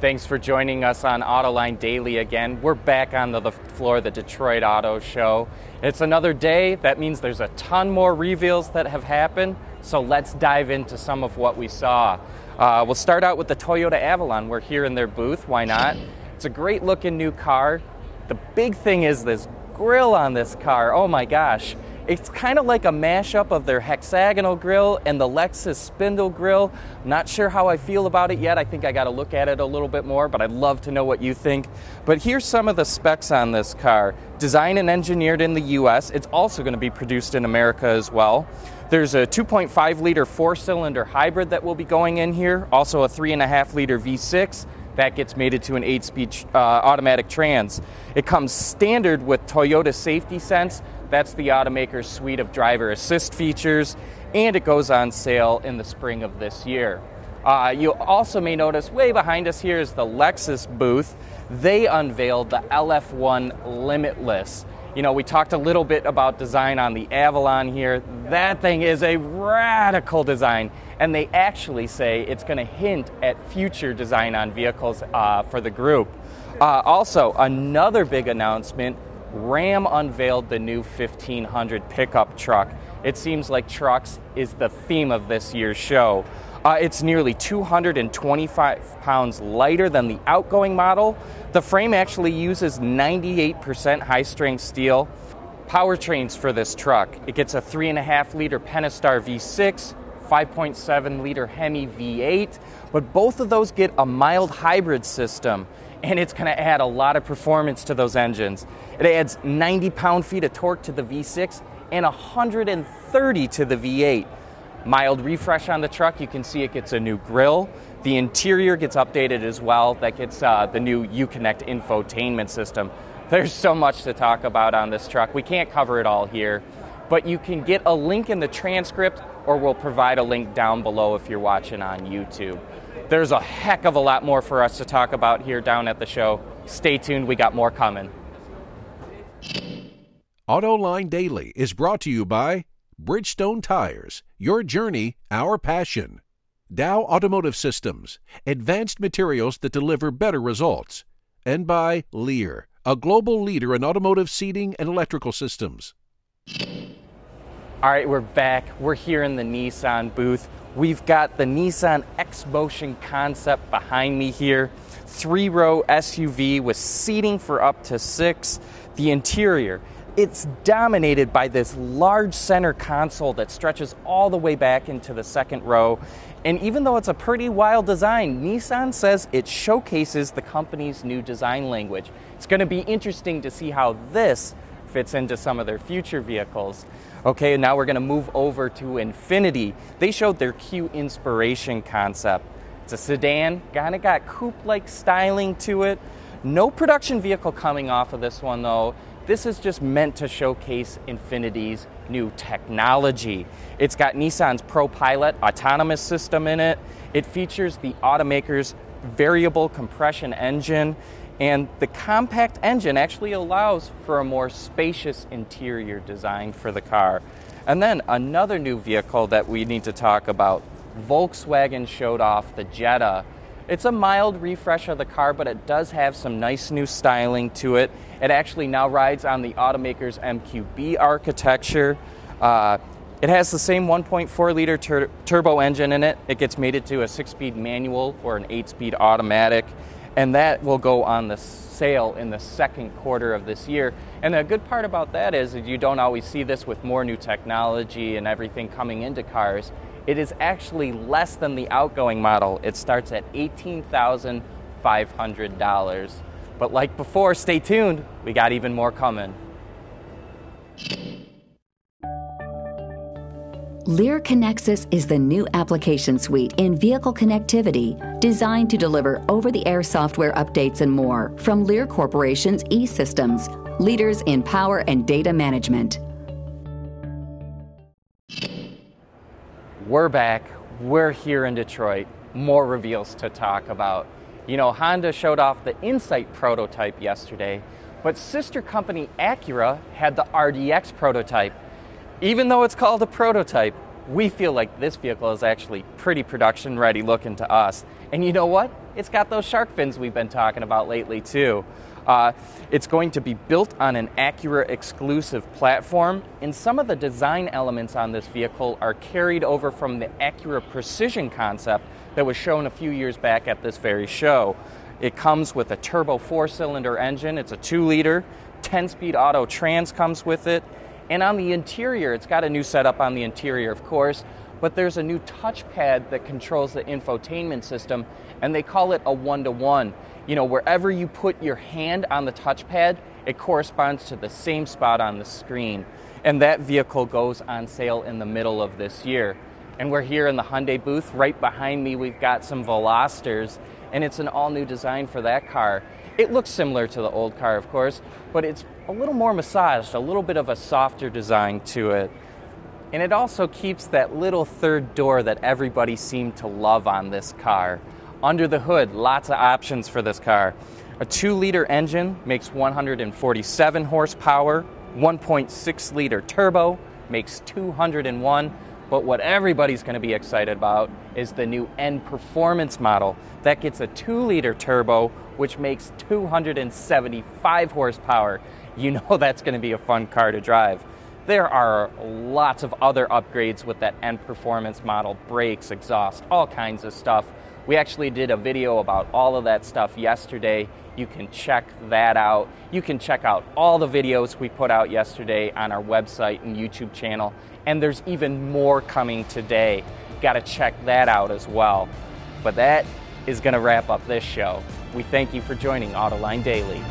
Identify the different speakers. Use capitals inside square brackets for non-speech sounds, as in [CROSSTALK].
Speaker 1: Thanks for joining us on Autoline Daily again. We're back on the, the floor of the Detroit Auto Show. It's another day. That means there's a ton more reveals that have happened. So let's dive into some of what we saw. Uh, we'll start out with the Toyota Avalon. We're here in their booth. Why not? It's a great looking new car. The big thing is this grill on this car. Oh my gosh. It's kind of like a mashup of their hexagonal grill and the Lexus spindle grill. Not sure how I feel about it yet. I think I got to look at it a little bit more, but I'd love to know what you think. But here's some of the specs on this car. Designed and engineered in the US, it's also going to be produced in America as well. There's a 2.5 liter four cylinder hybrid that will be going in here, also a 3.5 liter V6 that gets mated to an 8 speed uh, automatic trans. It comes standard with Toyota Safety Sense, that's the automaker's suite of driver assist features, and it goes on sale in the spring of this year. Uh, you also may notice way behind us here is the Lexus booth. They unveiled the LF1 Limitless. You know, we talked a little bit about design on the Avalon here. That thing is a radical design, and they actually say it's going to hint at future design on vehicles uh, for the group. Uh, also, another big announcement Ram unveiled the new 1500 pickup truck. It seems like trucks is the theme of this year's show. Uh, it's nearly 225 pounds lighter than the outgoing model. The frame actually uses 98% high strength steel. Powertrains for this truck it gets a 3.5 liter Pentastar V6, 5.7 liter Hemi V8, but both of those get a mild hybrid system and it's going to add a lot of performance to those engines. It adds 90 pound feet of torque to the V6 and 130 to the V8. Mild refresh on the truck, you can see it gets a new grille. The interior gets updated as well. That gets uh, the new Uconnect infotainment system. There's so much to talk about on this truck. We can't cover it all here, but you can get a link in the transcript or we'll provide a link down below if you're watching on YouTube. There's a heck of a lot more for us to talk about here down at the show. Stay tuned, we got more coming.
Speaker 2: AutoLine Daily is brought to you by Bridgestone Tires, your journey, our passion. Dow Automotive Systems, advanced materials that deliver better results. And by Lear, a global leader in automotive seating and electrical systems.
Speaker 1: All right, we're back. We're here in the Nissan booth. We've got the Nissan X-Motion concept behind me here. Three row SUV with seating for up to six. The interior, it's dominated by this large center console that stretches all the way back into the second row. And even though it's a pretty wild design, Nissan says it showcases the company's new design language. It's going to be interesting to see how this fits into some of their future vehicles. Okay, now we're going to move over to Infiniti. They showed their Q Inspiration concept. It's a sedan, kind of got coupe like styling to it. No production vehicle coming off of this one though. This is just meant to showcase Infiniti's new technology. It's got Nissan's ProPilot autonomous system in it. It features the automaker's variable compression engine. And the compact engine actually allows for a more spacious interior design for the car. And then another new vehicle that we need to talk about Volkswagen showed off the Jetta. It's a mild refresh of the car, but it does have some nice new styling to it. It actually now rides on the automaker's MQB architecture. Uh, it has the same 1.4 liter tur- turbo engine in it. It gets mated to a six speed manual or an eight speed automatic and that will go on the sale in the second quarter of this year. And the good part about that is that you don't always see this with more new technology and everything coming into cars. It is actually less than the outgoing model. It starts at $18,500. But like before, stay tuned, we got even more coming.
Speaker 3: Lear Connexus is the new application suite in vehicle connectivity designed to deliver over the air software updates and more from Lear Corporation's e systems, leaders in power and data management.
Speaker 1: We're back. We're here in Detroit. More reveals to talk about. You know, Honda showed off the Insight prototype yesterday, but sister company Acura had the RDX prototype. Even though it's called a prototype, we feel like this vehicle is actually pretty production ready looking to us. And you know what? it's got those shark fins we've been talking about lately, too. Uh, it's going to be built on an Acura exclusive platform, and some of the design elements on this vehicle are carried over from the Acura Precision concept that was shown a few years back at this very show. It comes with a turbo four cylinder engine, it's a two liter, 10 speed auto trans comes with it, and on the interior, it's got a new setup on the interior, of course, but there's a new touchpad that controls the infotainment system, and they call it a one to one. You know, wherever you put your hand on the touchpad, it corresponds to the same spot on the screen. And that vehicle goes on sale in the middle of this year. And we're here in the Hyundai booth. Right behind me, we've got some Velosters, and it's an all new design for that car. It looks similar to the old car, of course, but it's a little more massaged, a little bit of a softer design to it. And it also keeps that little third door that everybody seemed to love on this car. Under the hood, lots of options for this car. A 2 liter engine makes 147 horsepower, 1.6 liter turbo makes 201. But what everybody's going to be excited about is the new N Performance model that gets a 2 liter turbo, which makes 275 horsepower. You know [LAUGHS] that's going to be a fun car to drive. There are lots of other upgrades with that N Performance model brakes, exhaust, all kinds of stuff. We actually did a video about all of that stuff yesterday. You can check that out. You can check out all the videos we put out yesterday on our website and YouTube channel. And there's even more coming today. Got to check that out as well. But that is going to wrap up this show. We thank you for joining Autoline Daily.